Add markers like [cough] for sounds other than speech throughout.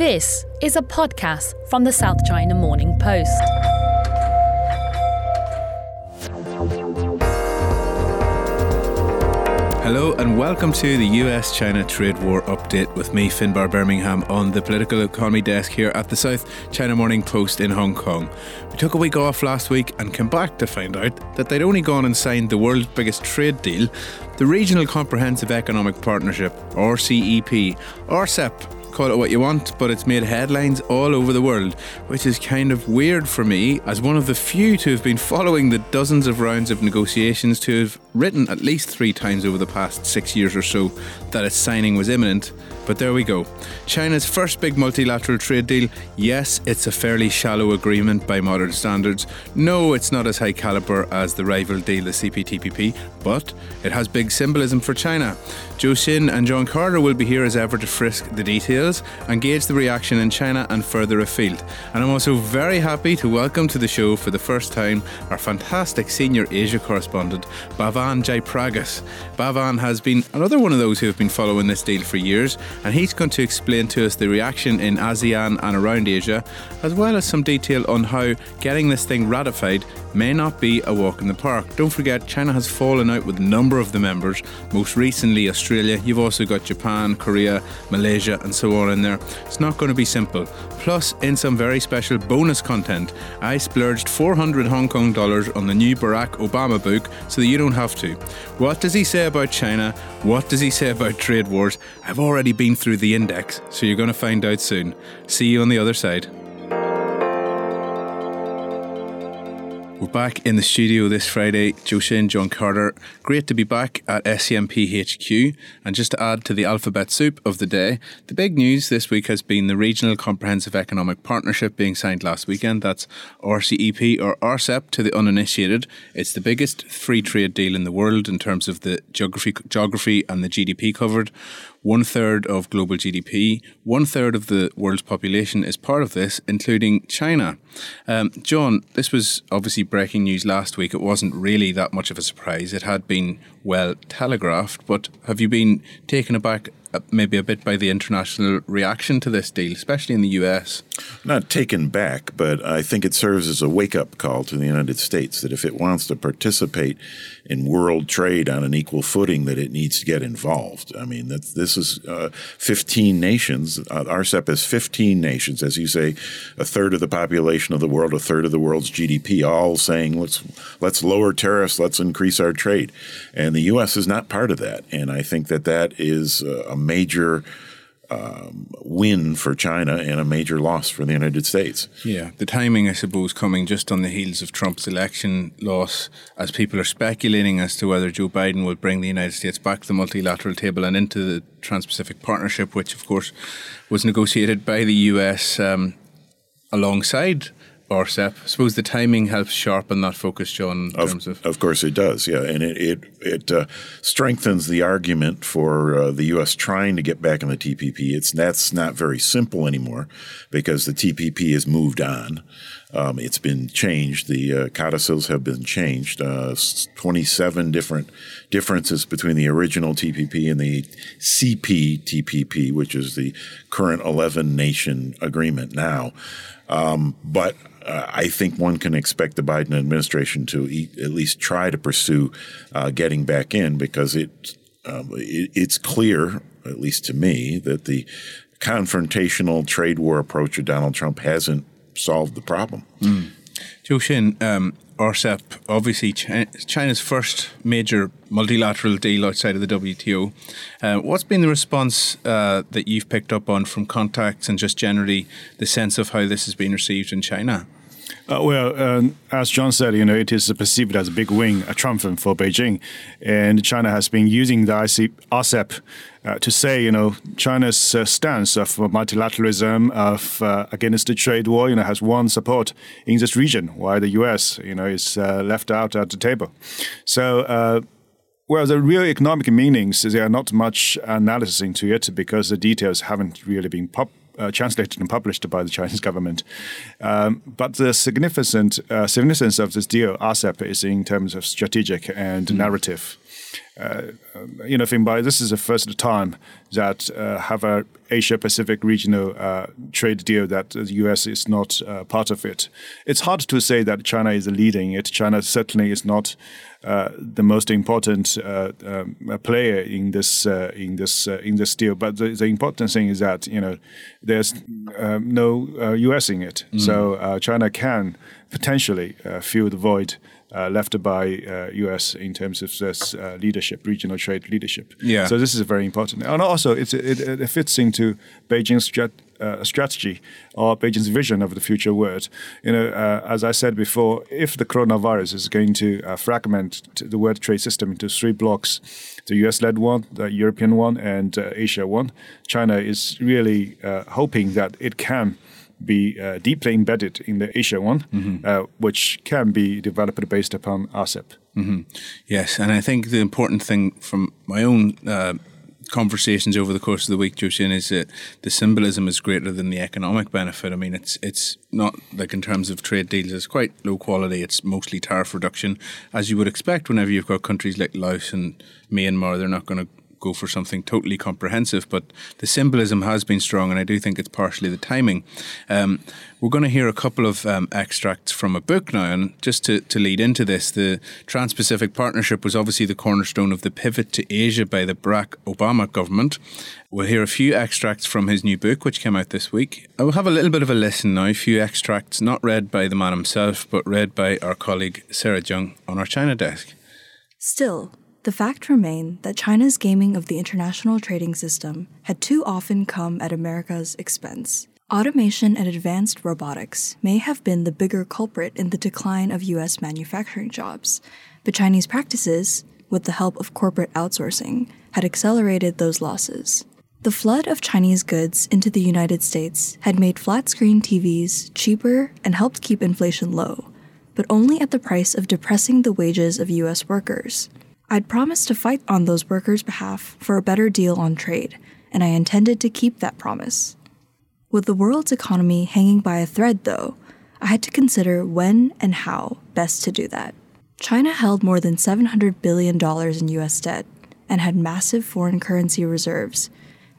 This is a podcast from the South China Morning Post. Hello and welcome to the US China trade war update with me, Finbarr Bermingham, on the political economy desk here at the South China Morning Post in Hong Kong. We took a week off last week and came back to find out that they'd only gone and signed the world's biggest trade deal, the Regional Comprehensive Economic Partnership, or CEP, or call it what you want, but it's made headlines all over the world, which is kind of weird for me as one of the few to have been following the dozens of rounds of negotiations to have written at least three times over the past six years or so that its signing was imminent. But there we go. China's first big multilateral trade deal. Yes, it's a fairly shallow agreement by modern standards. No, it's not as high caliber as the rival deal, the CPTPP, but it has big symbolism for China. Zhou Xin and John Carter will be here as ever to frisk the details and gauge the reaction in China and further afield. And I'm also very happy to welcome to the show for the first time our fantastic senior Asia correspondent, Bhavan Jaipragas. Bhavan has been another one of those who have been following this deal for years and he's going to explain to us the reaction in ASEAN and around Asia, as well as some detail on how getting this thing ratified may not be a walk in the park. Don't forget, China has fallen out with a number of the members, most recently Australia. You've also got Japan, Korea, Malaysia, and so on in there. It's not going to be simple. Plus, in some very special bonus content, I splurged 400 Hong Kong dollars on the new Barack Obama book so that you don't have to. What does he say about China? What does he say about trade wars? I've already been through the index, so you're going to find out soon. See you on the other side. We're back in the studio this Friday. Xin, John Carter. Great to be back at SCMP HQ. And just to add to the alphabet soup of the day, the big news this week has been the Regional Comprehensive Economic Partnership being signed last weekend. That's RCEP or RCEP to the uninitiated. It's the biggest free trade deal in the world in terms of the geography, geography and the GDP covered one third of global GDP, one third of the world's population is part of this, including China. Um, John, this was obviously breaking news last week. It wasn't really that much of a surprise. It had been well telegraphed, but have you been taken aback maybe a bit by the international reaction to this deal, especially in the US? Not taken back, but I think it serves as a wake up call to the United States that if it wants to participate in world trade on an equal footing, that it needs to get involved. I mean, this is uh, 15 nations. Uh, RCEP is 15 nations, as you say, a third of the population of the world, a third of the world's GDP, all saying let's let's lower tariffs, let's increase our trade, and the U.S. is not part of that. And I think that that is a major um, win for China and a major loss for the United States. Yeah, the timing, I suppose, coming just on the heels of Trump's election loss, as people are speculating as to whether Joe Biden will bring the United States back to the multilateral table and into the Trans Pacific Partnership, which, of course, was negotiated by the US um, alongside RCEP. I suppose the timing helps sharpen that focus, John. of, terms of, of course, it does. Yeah, and it it, it uh, strengthens the argument for uh, the U.S. trying to get back in the TPP. It's that's not very simple anymore because the TPP has moved on. Um, it's been changed. The uh, codicils have been changed. Uh, 27 different differences between the original TPP and the CPTPP, which is the current 11 nation agreement now. Um, but I think one can expect the Biden administration to at least try to pursue uh, getting back in because it, um, it, it's clear, at least to me, that the confrontational trade war approach of Donald Trump hasn't solved the problem. Mm. Zhou Xin, um, RCEP, obviously China's first major multilateral deal outside of the WTO. Uh, what's been the response uh, that you've picked up on from contacts and just generally the sense of how this has been received in China? Uh, well, um, as John said, you know, it is perceived as a big win, a triumph for Beijing, and China has been using the RCEP uh, to say, you know, China's uh, stance of multilateralism, of uh, against the trade war, you know, has won support in this region, while the U.S., you know, is uh, left out at the table. So. Uh, well, the real economic meanings, there are not much analysis into it because the details haven't really been pop- uh, translated and published by the Chinese [laughs] government. Um, but the significant uh, significance of this deal, RCEP, is in terms of strategic and mm. narrative. Uh, you know, Finbarr, this is the first time that uh, have a Asia Pacific regional uh, trade deal that the U.S. is not uh, part of it. It's hard to say that China is leading it. China certainly is not uh, the most important uh, um, player in this in this in this deal. But the, the, important thing is that you know there's um, no U.S. in it, mm. so China can potentially fill the void left by uh, U.S. in terms of this uh, leadership, regional trade leadership. Yeah. So this is very important, and also it, it fits into Beijing's strat uh, strategy or Beijing's vision of the future world. You know, uh, as I said before, if the coronavirus is going to uh, fragment the world trade system into three blocks, the US-led one, the European one, and Asia one, China is really hoping that it can be uh, deeply embedded in the Asia one, mm-hmm. uh, which can be developed based upon RCEP. Mm-hmm. Yes, and I think the important thing from my own uh, conversations over the course of the week, Zhou Xin, is that the symbolism is greater than the economic benefit. I mean, it's it's not like in terms of trade deals, it's quite low quality. It's mostly tariff reduction, as you would expect whenever you've got countries like Laos and Myanmar. They're not going to go for something totally comprehensive, but the symbolism has been strong, and I do think it's partially the timing. Um, we're going to hear a couple of um, extracts from a book now, and just to, to lead into this, the Trans Pacific Partnership was obviously the cornerstone of the pivot to Asia by the Barack Obama government. We'll hear a few extracts from his new book, which came out this week. I will have a little bit of a listen now, a few extracts not read by the man himself, but read by our colleague Sarah Jung on our China desk. Still, the fact remained that China's gaming of the international trading system had too often come at America's expense. Automation and advanced robotics may have been the bigger culprit in the decline of US manufacturing jobs, but Chinese practices, with the help of corporate outsourcing, had accelerated those losses. The flood of Chinese goods into the United States had made flat screen TVs cheaper and helped keep inflation low, but only at the price of depressing the wages of US workers. I'd promised to fight on those workers' behalf for a better deal on trade, and I intended to keep that promise. With the world's economy hanging by a thread, though, I had to consider when and how best to do that. China held more than $700 billion in US debt and had massive foreign currency reserves,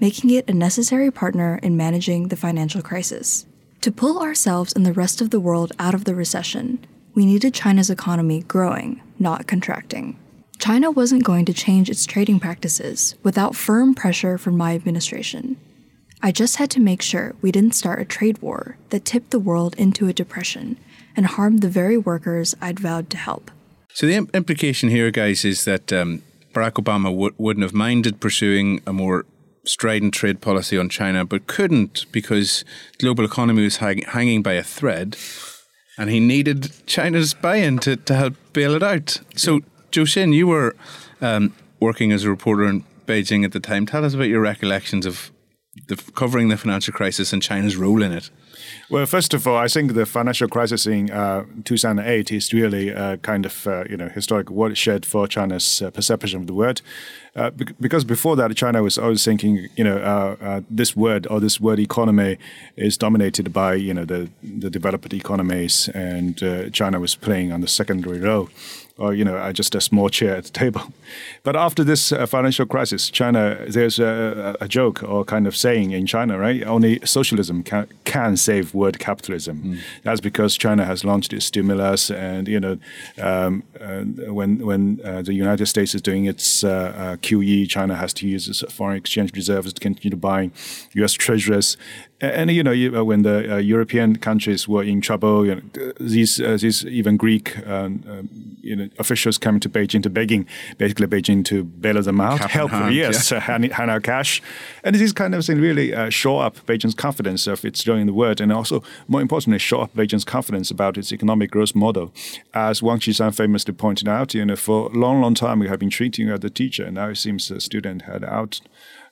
making it a necessary partner in managing the financial crisis. To pull ourselves and the rest of the world out of the recession, we needed China's economy growing, not contracting. China wasn't going to change its trading practices without firm pressure from my administration. I just had to make sure we didn't start a trade war that tipped the world into a depression and harmed the very workers I'd vowed to help. So, the implication here, guys, is that um, Barack Obama w- wouldn't have minded pursuing a more strident trade policy on China, but couldn't because the global economy was hang- hanging by a thread and he needed China's buy in to, to help bail it out. So, Xin, you were um, working as a reporter in Beijing at the time. Tell us about your recollections of the, covering the financial crisis and China's role in it. Well, first of all, I think the financial crisis in uh, 2008 is really a kind of uh, you know historic watershed for China's uh, perception of the world. Uh, because before that, China was always thinking, you know, uh, uh, this word or this word economy is dominated by, you know, the, the developed economies, and China was playing on the secondary role or you know, just a small chair at the [laughs] table. But after this uh, financial crisis, China, there's a, a, joke or kind of saying in China, right? Only socialism can, can save world capitalism. Mm. That's because China has launched its stimulus, and you know, um, uh, when when uh, the United States is doing its uh, uh, QE, China has to use its foreign exchange reserves to continue to buying U.S. treasuries. And, you know, uh, when the European countries were in trouble, you know, these these even Greek um, um, you know officials coming to Beijing to begging basically Beijing to bail them out, Cap help hand, yes, yeah. hand, hand, out cash, and this kind of thing really uh, show up Beijing's confidence of its doing the world, and also more importantly show up Beijing's confidence about its economic growth model. As Wang Qishan famously pointed out, you know, for a long, long time we have been treating you as a teacher, and now it seems the student had out.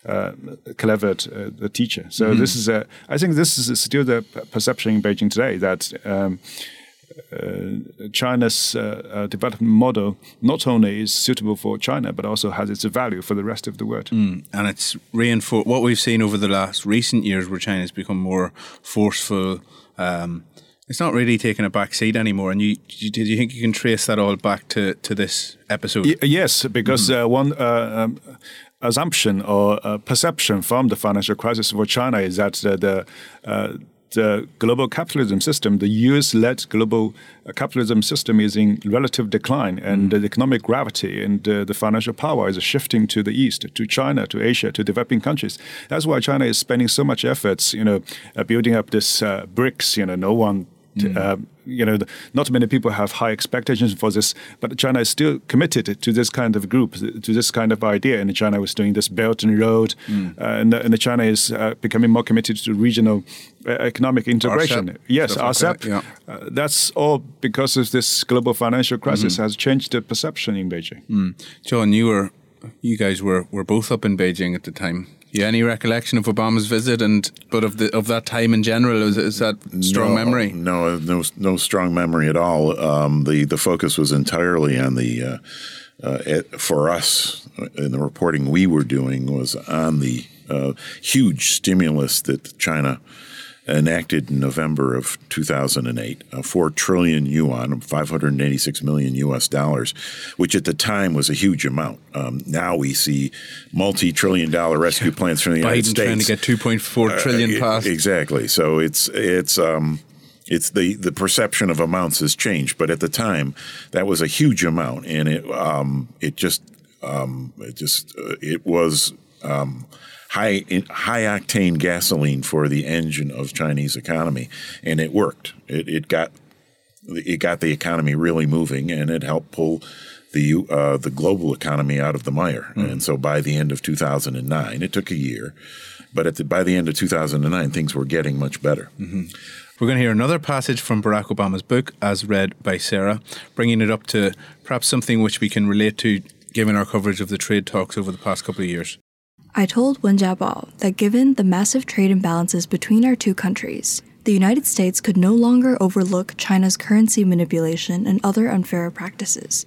Uh, clevered uh, the teacher. So mm-hmm. this is a. I think this is still the perception in Beijing today that um, uh, China's uh, uh, development model not only is suitable for China, but also has its value for the rest of the world. Mm, and it's reinforced what we've seen over the last recent years, where China has become more forceful. Um, It's not really taking a back seat anymore. And you, you did you think you can trace that all back to, to this episode? Y- yes, because uh, one uh, um, assumption or uh, perception from the financial crisis for China is that uh, the uh, the global capitalism system, the US-led global uh, capitalism system, is in relative decline, and the economic gravity and uh, the financial power is shifting to the east, to China, to Asia, to developing countries. That's why China is spending so much efforts, you know, uh, building up this uh, BRICS. You know, no one. T- Uh, you know, the, not many people have high expectations for this, but China is still committed to this kind of group, to this kind of idea. And China was doing this Belt and Road, uh, and, and China is uh, becoming more committed to regional uh, economic integration. RCEP, yes, stuff like RCEP. that, yeah. Uh, that's all because of this global financial crisis has changed the perception in Beijing. John, you were, you guys were, were both up in Beijing at the time. You any recollection of Obama's visit and but of the of that time in general? Is, is that strong no, memory? No, no, no strong memory at all. Um, the the focus was entirely on the. Uh, uh, it, for us, in the reporting we were doing was on the uh, huge stimulus that China enacted in November of 2008, uh, 4 trillion yuan, 586 million US dollars, which at the time was a huge amount. Um, now we see multi trillion dollar rescue plans from the United Biden States. trying to get two point four trillion Uh, passed. Exactly. So it's it's um, it's the the perception of amounts has changed, but at the time that was a huge amount, and it um, it just um, it just uh, it was. Um, High high octane gasoline for the engine of Chinese economy, and it worked. It, it got it got the economy really moving, and it helped pull the uh, the global economy out of the mire. And so by the end of 2009, it took a year, but at the, by the end of 2009, things were getting much better. We're going to hear another passage from Barack Obama's book, as read by Sarah, bringing it up to perhaps something which we can relate to given our coverage of the trade talks over the past couple of years. I told Wen Jiabao that given the massive trade imbalances between our two countries, the United States could no longer overlook China's currency manipulation and other unfair practices.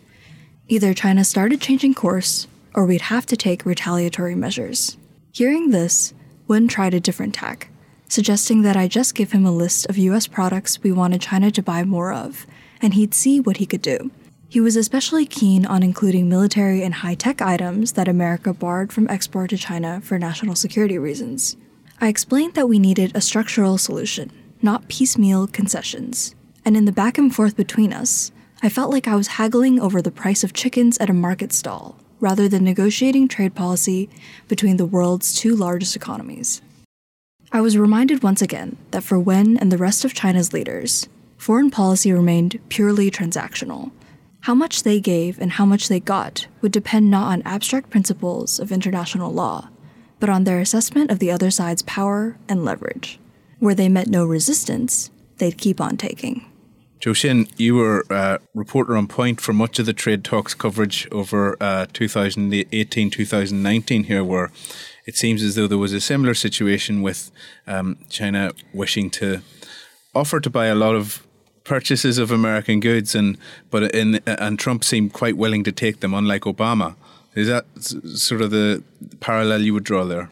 Either China started changing course, or we'd have to take retaliatory measures. Hearing this, Wen tried a different tack, suggesting that I just give him a list of US products we wanted China to buy more of, and he'd see what he could do. He was especially keen on including military and high tech items that America barred from export to China for national security reasons. I explained that we needed a structural solution, not piecemeal concessions. And in the back and forth between us, I felt like I was haggling over the price of chickens at a market stall, rather than negotiating trade policy between the world's two largest economies. I was reminded once again that for Wen and the rest of China's leaders, foreign policy remained purely transactional. How much they gave and how much they got would depend not on abstract principles of international law, but on their assessment of the other side's power and leverage. Where they met no resistance, they'd keep on taking. Zhou Xin, you were a reporter on point for much of the trade talks coverage over uh, 2018 2019 here, where it seems as though there was a similar situation with um, China wishing to offer to buy a lot of purchases of American goods, and but in, and Trump seemed quite willing to take them, unlike Obama. Is that sort of the parallel you would draw there?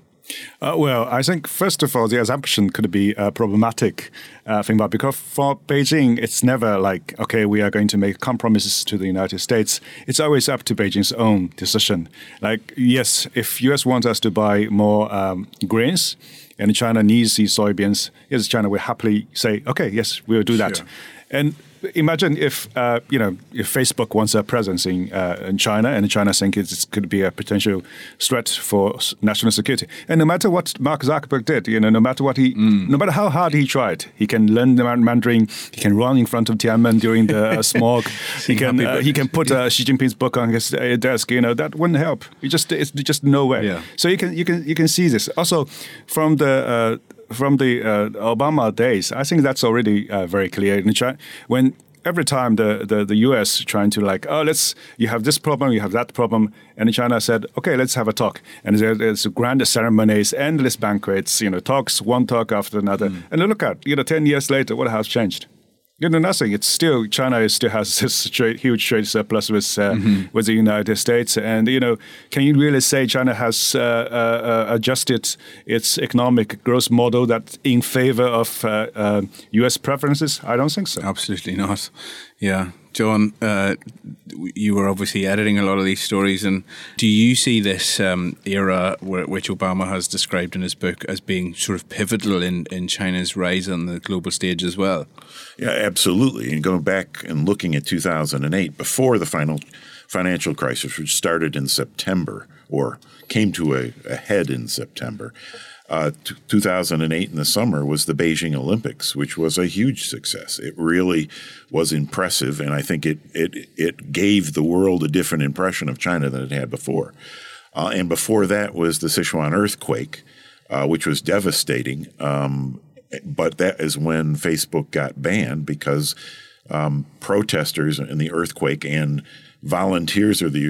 Uh, well, I think first of all, the assumption could be a problematic uh, thing, but because for Beijing, it's never like okay, we are going to make compromises to the United States. It's always up to Beijing's own decision. Like yes, if U.S. wants us to buy more um, grains, and China needs these soybeans, yes, China will happily say okay, yes, we will do that. Sure. And imagine if uh, you know if Facebook wants a presence in, uh, in China, and China thinks it could be a potential threat for national security. And no matter what Mark Zuckerberg did, you know, no matter what he, no matter how hard he tried, he can learn the Mandarin, he can run in front of Tiananmen during the uh, [laughs] smog, he can uh, he can put uh, Xi Jinping's book on his uh, desk. You know, that wouldn't help. You just it's just no way. Yeah. So you can you can you can see this also from the. From the uh, Obama days, I think that's already uh, very clear. In China, when every time the, the, the U.S. trying to like, oh, let's you have this problem, you have that problem, and China said, okay, let's have a talk. And there, there's grand ceremonies, endless banquets, you know, talks, one talk after another. And look at, you know, ten years later, what has changed? You know nothing. It's still China still has [laughs] this trade, huge trade surplus with uh, mm-hmm. with the United States, and you know, can you really say China has uh, uh, adjusted its economic growth model that in favor of U.S. Uh, preferences? I don't think so. Absolutely not. Yeah, John, uh, you were obviously editing a lot of these stories, and do you see this um, era where, which Obama has described in his book as being sort of pivotal in, in China's rise on the global stage as well? Yeah, absolutely. And going back and looking at 2008, before the final financial crisis, which started in September or came to a, a head in September, uh, t- 2008 in the summer was the Beijing Olympics, which was a huge success. It really was impressive, and I think it it it gave the world a different impression of China than it had before. Uh, and before that was the Sichuan earthquake, uh, which was devastating. Um, but that is when Facebook got banned because um, protesters in the earthquake and volunteers of the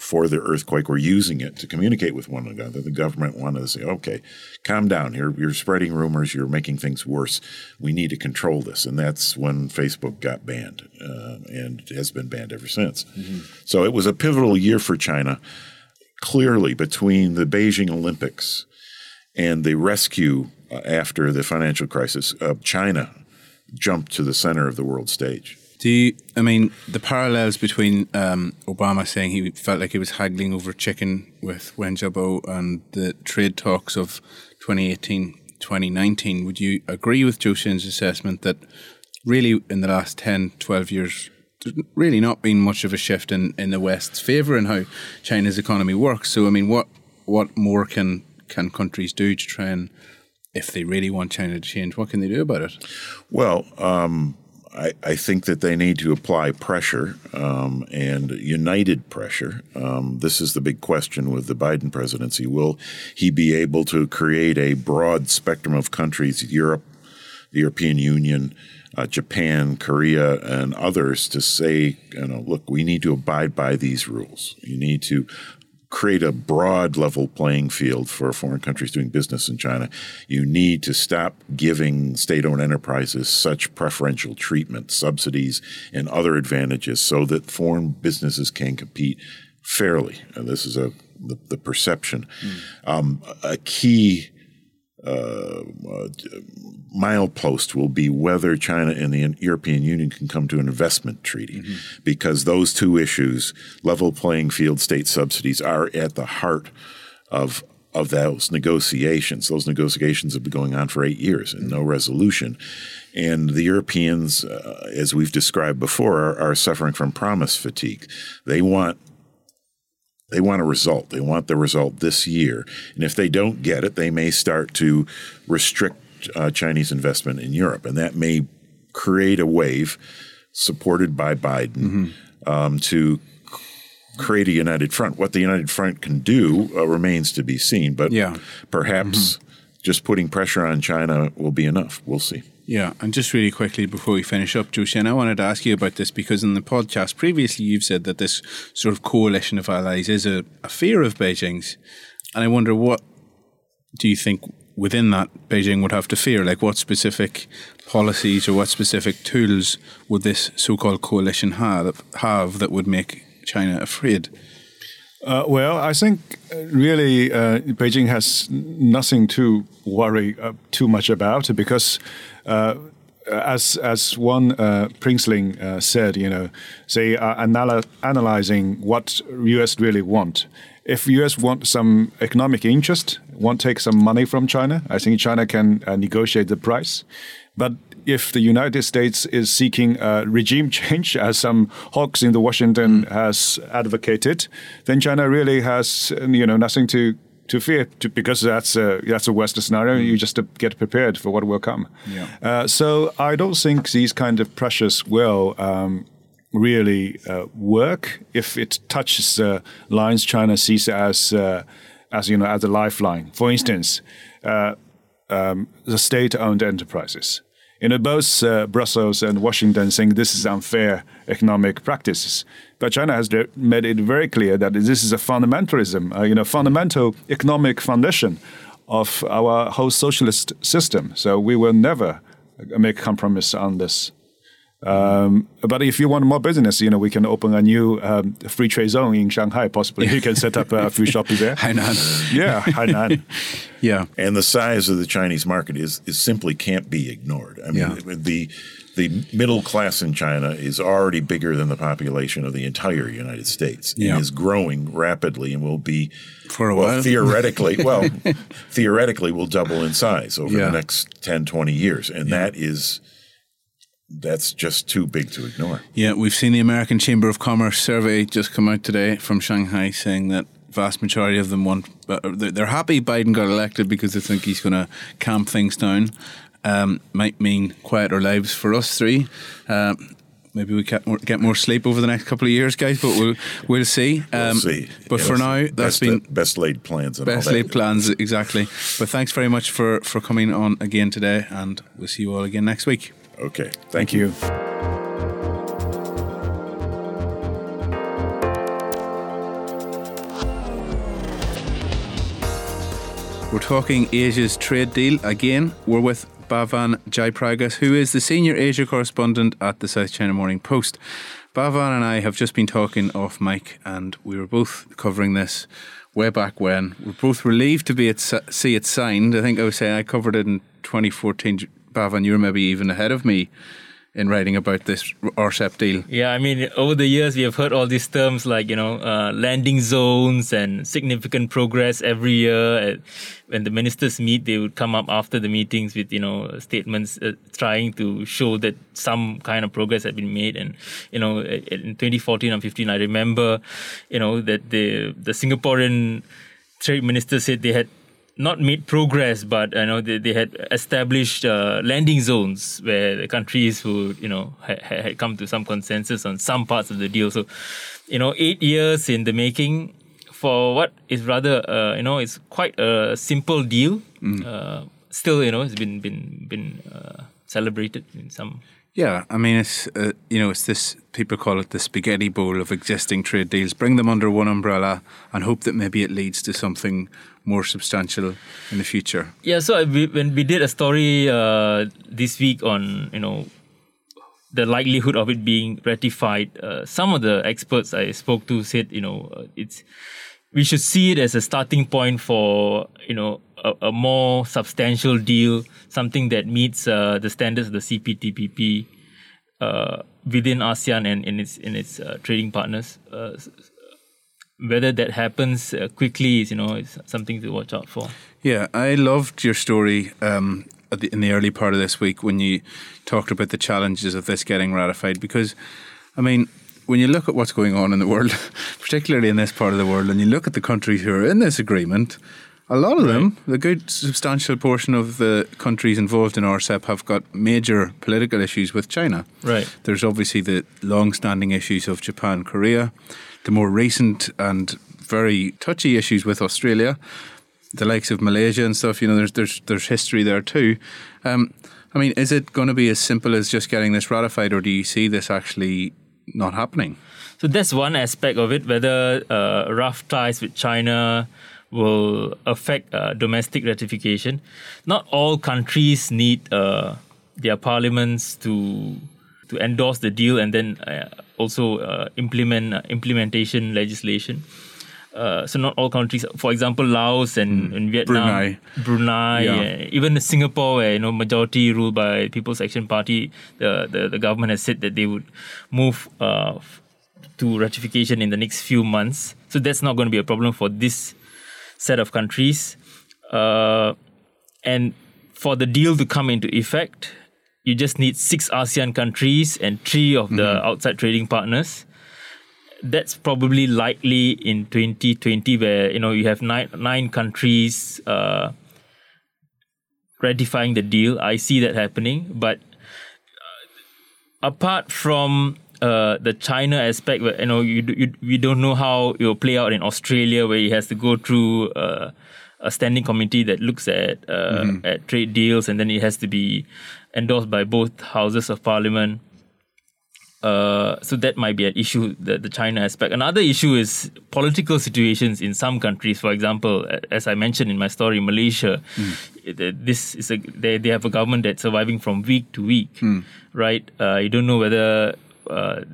for the earthquake were using it to communicate with one another. The government wanted to say, okay, calm down. You're, you're spreading rumors. You're making things worse. We need to control this. And that's when Facebook got banned uh, and has been banned ever since. Mm-hmm. So it was a pivotal year for China. Clearly, between the Beijing Olympics and the rescue uh, after the financial crisis, uh, China jumped to the center of the world stage. Do you, I mean the parallels between um, Obama saying he felt like he was haggling over chicken with Wen Jiabao and the trade talks of 2018, 2019? Would you agree with Zhou Xin's assessment that really in the last 10, 12 years, there's really not been much of a shift in, in the West's favour in how China's economy works? So, I mean, what what more can can countries do to try and, if they really want China to change, what can they do about it? Well, um, I, I, think that they need to apply pressure um, and united pressure. Um, this is the big question with the Biden presidency. Will he be able to create a broad spectrum of countries, Europe, the European Union, uh, Japan, Korea, and others, to say, you know, look, we need to abide by these rules. You need to create a broad level playing field for foreign countries doing business in China, you need to stop giving state owned enterprises such preferential treatment, subsidies, and other advantages so that foreign businesses can compete fairly. And this is a the, the perception. Mm. Um, a key uh, uh, milepost will be whether China and the European Union can come to an investment treaty, mm-hmm. because those two issues, level playing field, state subsidies, are at the heart of of those negotiations. Those negotiations have been going on for eight years and no resolution. And the Europeans, uh, as we've described before, are, are suffering from promise fatigue. They want they want a result. They want the result this year. And if they don't get it, they may start to restrict uh, Chinese investment in Europe. And that may create a wave supported by Biden mm-hmm. um, to create a united front. What the united front can do uh, remains to be seen. But yeah. perhaps mm-hmm. Just putting pressure on China will be enough. We'll see. Yeah, and just really quickly before we finish up, Xin, I wanted to ask you about this because in the podcast previously you've said that this sort of coalition of allies is a, a fear of Beijing's. And I wonder what do you think within that Beijing would have to fear? Like what specific policies or what specific tools would this so called coalition have, have that would make China afraid? Uh, well, I think uh, really uh, Beijing has nothing to worry uh, too much about because. Uh, as as one uh, Princeling said, you know, they are anal- analyzing what U.S. really want. If U.S. want some economic interest, want take some money from China, I think China can negotiate the price. But if the United States is seeking a regime [laughs] change, as some hawks in the Washington mm. has advocated, then China really has you know nothing to to fear to, because that's a that's a worst scenario. Mm. You just get prepared for what will come. Yeah. Uh, so I don't think these kind of pressures will. Um, really uh, work if it touches the lines China sees as uh, as you know as a lifeline. For instance, uh, um, the state-owned enterprises you know, both uh, Brussels and Washington saying this is unfair economic practices. But China has made it very clear that this is a fundamentalism, uh, you know, fundamental economic foundation of our whole socialist system. So we will never make compromise on this. Um, but if you want more business, you know, we can open a new um, free trade zone in Shanghai. Possibly, you can set up a few [laughs] shops there. Hainan. Yeah, Hainan. [laughs] yeah. And the size of the Chinese market is, is simply can't be ignored. I mean, Yeah. the the middle class in China is already bigger than the population of the entire United States. Yeah. and is growing rapidly and will be For a well, while. theoretically, [laughs] well, theoretically will double in size over Yeah. the next 10, 20 years. And that is that's just too big to ignore. Yeah, we've seen the American Chamber of Commerce survey just come out today from Shanghai saying that vast majority of them want uh, they're happy Biden got elected because they think he's going to calm things down. Um, might mean quieter lives for us three. Um, maybe we get more, get more sleep over the next couple of years, guys. But we'll we'll see. We'll Um, see. But Yeah, for now, that's best, been best laid plans. Best laid plans exactly. But thanks very much for for coming on again today, and we'll see you all again next week. Okay. Thank, Thank you. We're talking Asia's trade deal again. We're with Bhavan Jaipragas, who is the senior Asia correspondent at the South China Morning Post. Bhavan and I have just been talking off mic, and we were both covering this way back when. We're both relieved to be at, see it signed. I think I was saying I covered it in 2014. Bhavan, you were maybe even ahead of me in writing about this RCEP deal. Yeah, I mean, over the years, we have heard all these terms like, you know, uh, landing zones and significant progress every year. Uh, When the ministers meet, they would come up after the meetings with, you know, statements uh, trying to show that some kind of progress had been made. And, you know, in 2014 and 15, I remember, you know, that the, the Singaporean trade minister said they had not made progress, but you know they, they had established uh, landing zones where the countries would you know had, had come to some consensus on some parts of the deal. So, you know, eight years in the making for what is rather uh, you know it's quite a simple deal. Uh, still, you know, it's been been been uh, celebrated in some. Yeah, I mean, it's uh, you know, it's this people call it the spaghetti bowl of existing trade deals. Bring them under one umbrella and hope that maybe it leads to something more substantial in the future. Yeah, so we, when we did a story uh, this week on you know the likelihood of it being ratified, uh, some of the experts I spoke to said you know uh, it's we should see it as a starting point for you know a, a more substantial deal, something that meets uh, the standards of the CPTPP uh, within ASEAN and in its in its uh, trading partners. Uh, whether that happens uh, quickly is you know is something to watch out for. Yeah, I loved your story um, the, in the early part of this week when you talked about the challenges of this getting ratified. Because, I mean, when you look at what's going on in the world, [laughs] particularly in this part of the world, and you look at the countries who are in this agreement, a lot of them, a good substantial portion of the countries involved in RCEP have got major political issues with China. Right. There's obviously the long-standing issues of Japan, Korea, the more recent and very touchy issues with Australia, the likes of Malaysia and stuff. You know, there's there's there's history there too. Um, I mean, is it going to be as simple as just getting this ratified, or do you see this actually not happening? So that's one aspect of it. Whether uh, rough ties with China will affect uh, domestic ratification. Not all countries need uh, their parliaments to to endorse the deal and then uh, also uh, implement uh, implementation legislation. Uh, so not all countries, for example, Laos and, and Vietnam, Brunei. Brunei, Yeah. even Singapore, where you know majority ruled by People's Action Party, the, the the government has said that they would move uh, to ratification in the next few months. So that's not going to be a problem for this set of countries. Uh, and for the deal to come into effect, you just need six ASEAN countries and three of the outside trading partners. That's probably likely in 2020, where you know you have nine nine countries uh, ratifying the deal. I see that happening, but uh, apart from uh, the China aspect, where you know you, you we don't know how it will play out in Australia, where it has to go through uh, a standing committee that looks at uh, at trade deals, and then it has to be endorsed by both houses of parliament. Uh, so that might be an issue, the, the China aspect. Another issue is political situations in some countries. For example, as I mentioned in my story, Malaysia, this is a they, they have a government that's surviving from week to week, right? Uh, you don't know whether uh,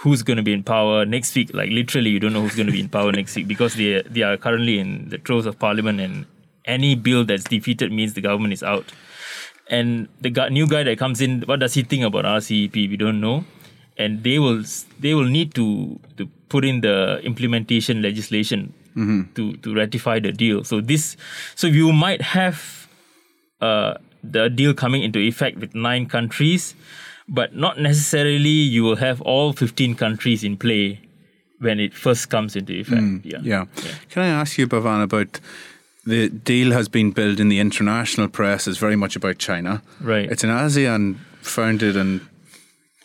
who's going to be in power next week. Like literally, you don't know who's going to be in power [laughs] next week because they they are currently in the throes of parliament, and any bill that's defeated means the government is out. And the guy, new guy that comes in, what does he think about RCEP? We don't know, and they will they will need to to put in the implementation legislation to to ratify the deal. So this, so you might have uh, the deal coming into effect with nine countries, but not necessarily you will have all 15 countries in play when it first comes into effect. Mm, yeah. Yeah. Can I ask you, Bhavan, about the deal has been billed in the international press as very much about China. Right. It's an ASEAN founded and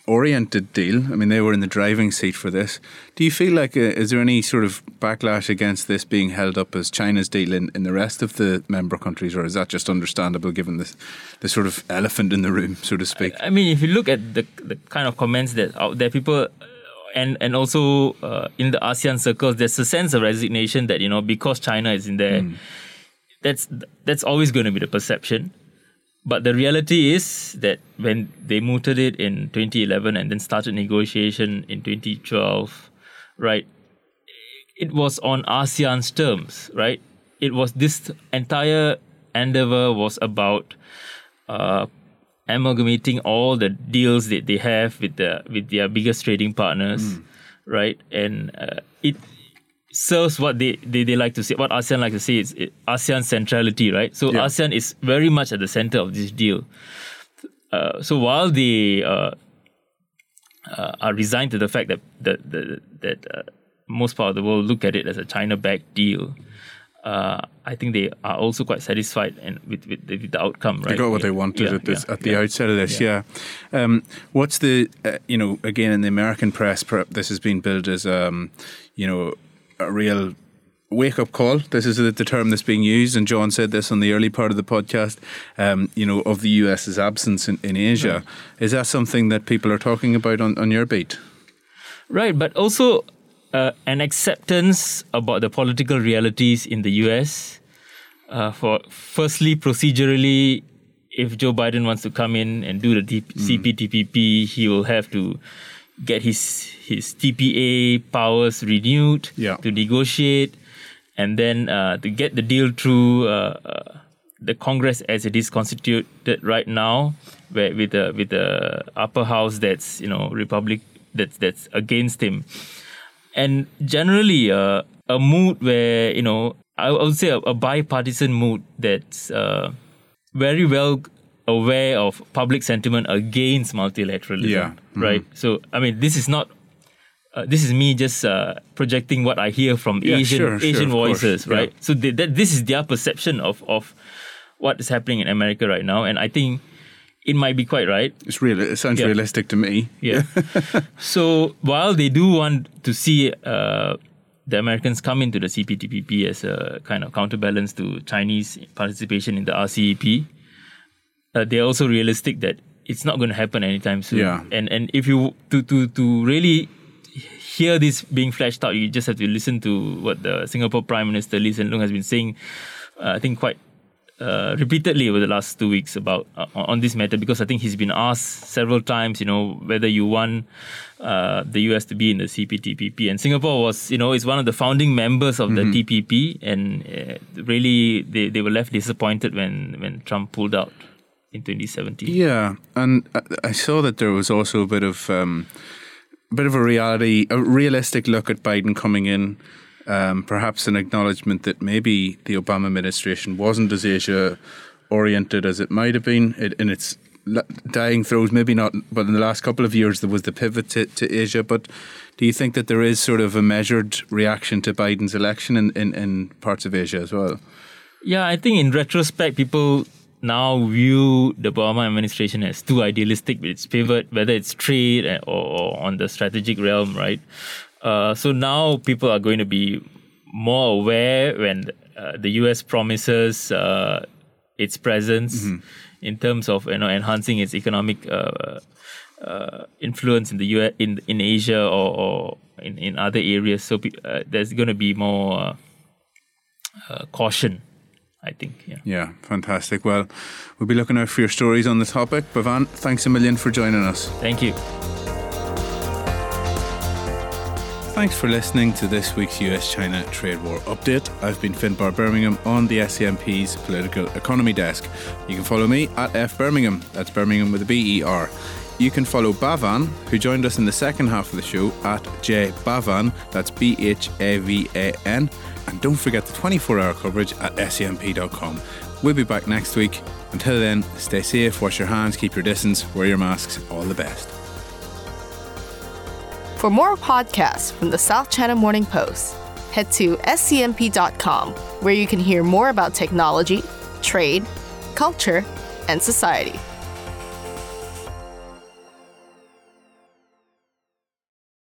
oriented deal. I mean, they were in the driving seat for this. Do you feel like, uh, is there any sort of backlash against this being held up as China's deal in, in the rest of the member countries, or is that just understandable given the, the sort of elephant in the room, so to speak? I mean, if you look at the the kind of comments that out there, people, uh, and and also uh, in the ASEAN circles, there's a sense of resignation that you know because China is in there, that's that's always going to be the perception. But the reality is that when they mooted it in 2011 and then started negotiation in 2012, right? It was on ASEAN's terms, right? It was this entire endeavor was about uh, amalgamating all the deals that they have with the with their biggest trading partners, right? And uh, it serves what they, they, they like to say, what ASEAN like to say is ASEAN centrality, right? So Yeah. ASEAN is very much at the center of this deal. Uh, so while they uh, uh, are resigned to the fact that that that, that uh, most part of the world look at it as a China-backed deal, uh, I think they are also quite satisfied and with, with, the, with the outcome. Right? They got what they wanted Yeah, at, this, yeah, at the outset of this, yeah. Um, what's the, uh, you know, again, in the American press, this has been billed as, um, you know, a real wake up call. This is the, term that's being used, and John said this on the early part of the podcast, um, you know, of the US's absence in, in Asia. Is that something that people are talking about on, on your beat? Right, but also uh, an acceptance about the political realities in the US. Uh, for firstly, procedurally, if Joe Biden wants to come in and do the D- CPTPP, he will have to get his his TPA powers renewed Yeah. to negotiate, and then uh, to get the deal through. Uh, uh, the Congress, as it is constituted right now, where with the with the upper house that's you know Republic that's that's against him, and generally uh, a mood where you know I, I would say a, a bipartisan mood that's uh, very well aware of public sentiment against multilateralism. Yeah. Right. So I mean, this is not. Uh, this is me just uh, projecting what I hear from Yeah, Asian sure, sure, Asian course. voices, Yeah. right? So they, that this is their perception of of what is happening in America right now, and I think it might be quite right. It's real. It sounds Yeah. realistic to me. Yeah. [laughs] so while they do want to see uh, the Americans come into the CPTPP as a kind of counterbalance to Chinese participation in the RCEP, uh, they're also realistic that it's not going to happen anytime soon. Yeah. And and if you to to to really hear this being fleshed out, you just have to listen to what the Singapore Prime Minister Lee Hsien Loong has been saying. Uh, I think quite uh, repeatedly over the last two weeks about uh, on this matter because I think he's been asked several times, you know, whether you want uh, the US to be in the CPTPP, and Singapore was, you know, is one of the founding members of the TPP, and uh, really they, they were left disappointed when when Trump pulled out in 2017. Yeah, and I- I saw that there was also a bit of um, bit of a reality, a realistic look at Biden coming in. Um, perhaps an acknowledgement that maybe the Obama administration wasn't as Asia oriented as it might have been it, in its dying throes. Maybe not, but in the last couple of years there was the pivot to, to Asia. But do you think that there is sort of a measured reaction to Biden's election in, in, in parts of Asia as well? Yeah, I think in retrospect, people now view the Obama administration as too idealistic with its pivot, whether it's trade or, or on the strategic realm, right? Uh, so now people are going to be more aware when uh, the U.S. promises uh, its presence in terms of you know enhancing its economic uh, uh, influence in the U.S. in in Asia or, or in, in other areas. So uh, there's going to be more uh, uh, caution, I think. Yeah. Yeah, fantastic. Well, we'll be looking out for your stories on the topic. Bhavan, thanks a million for joining us. Thank you. Thanks for listening to this week's US China Trade War Update. I've been Finbarr Bermingham on the SCMP's Political Economy Desk. You can follow me at F Bermingham, that's Bermingham with a B E R. You can follow Bhavan, who joined us in the second half of the show, at J Bhavan, that's B H A V A N. And don't forget the 24 hour coverage at scmp.com. We'll be back next week. Until then, stay safe, wash your hands, keep your distance, wear your masks. All the best. For more podcasts from the South China Morning Post, head to scmp.com, where you can hear more about technology, trade, culture, and society.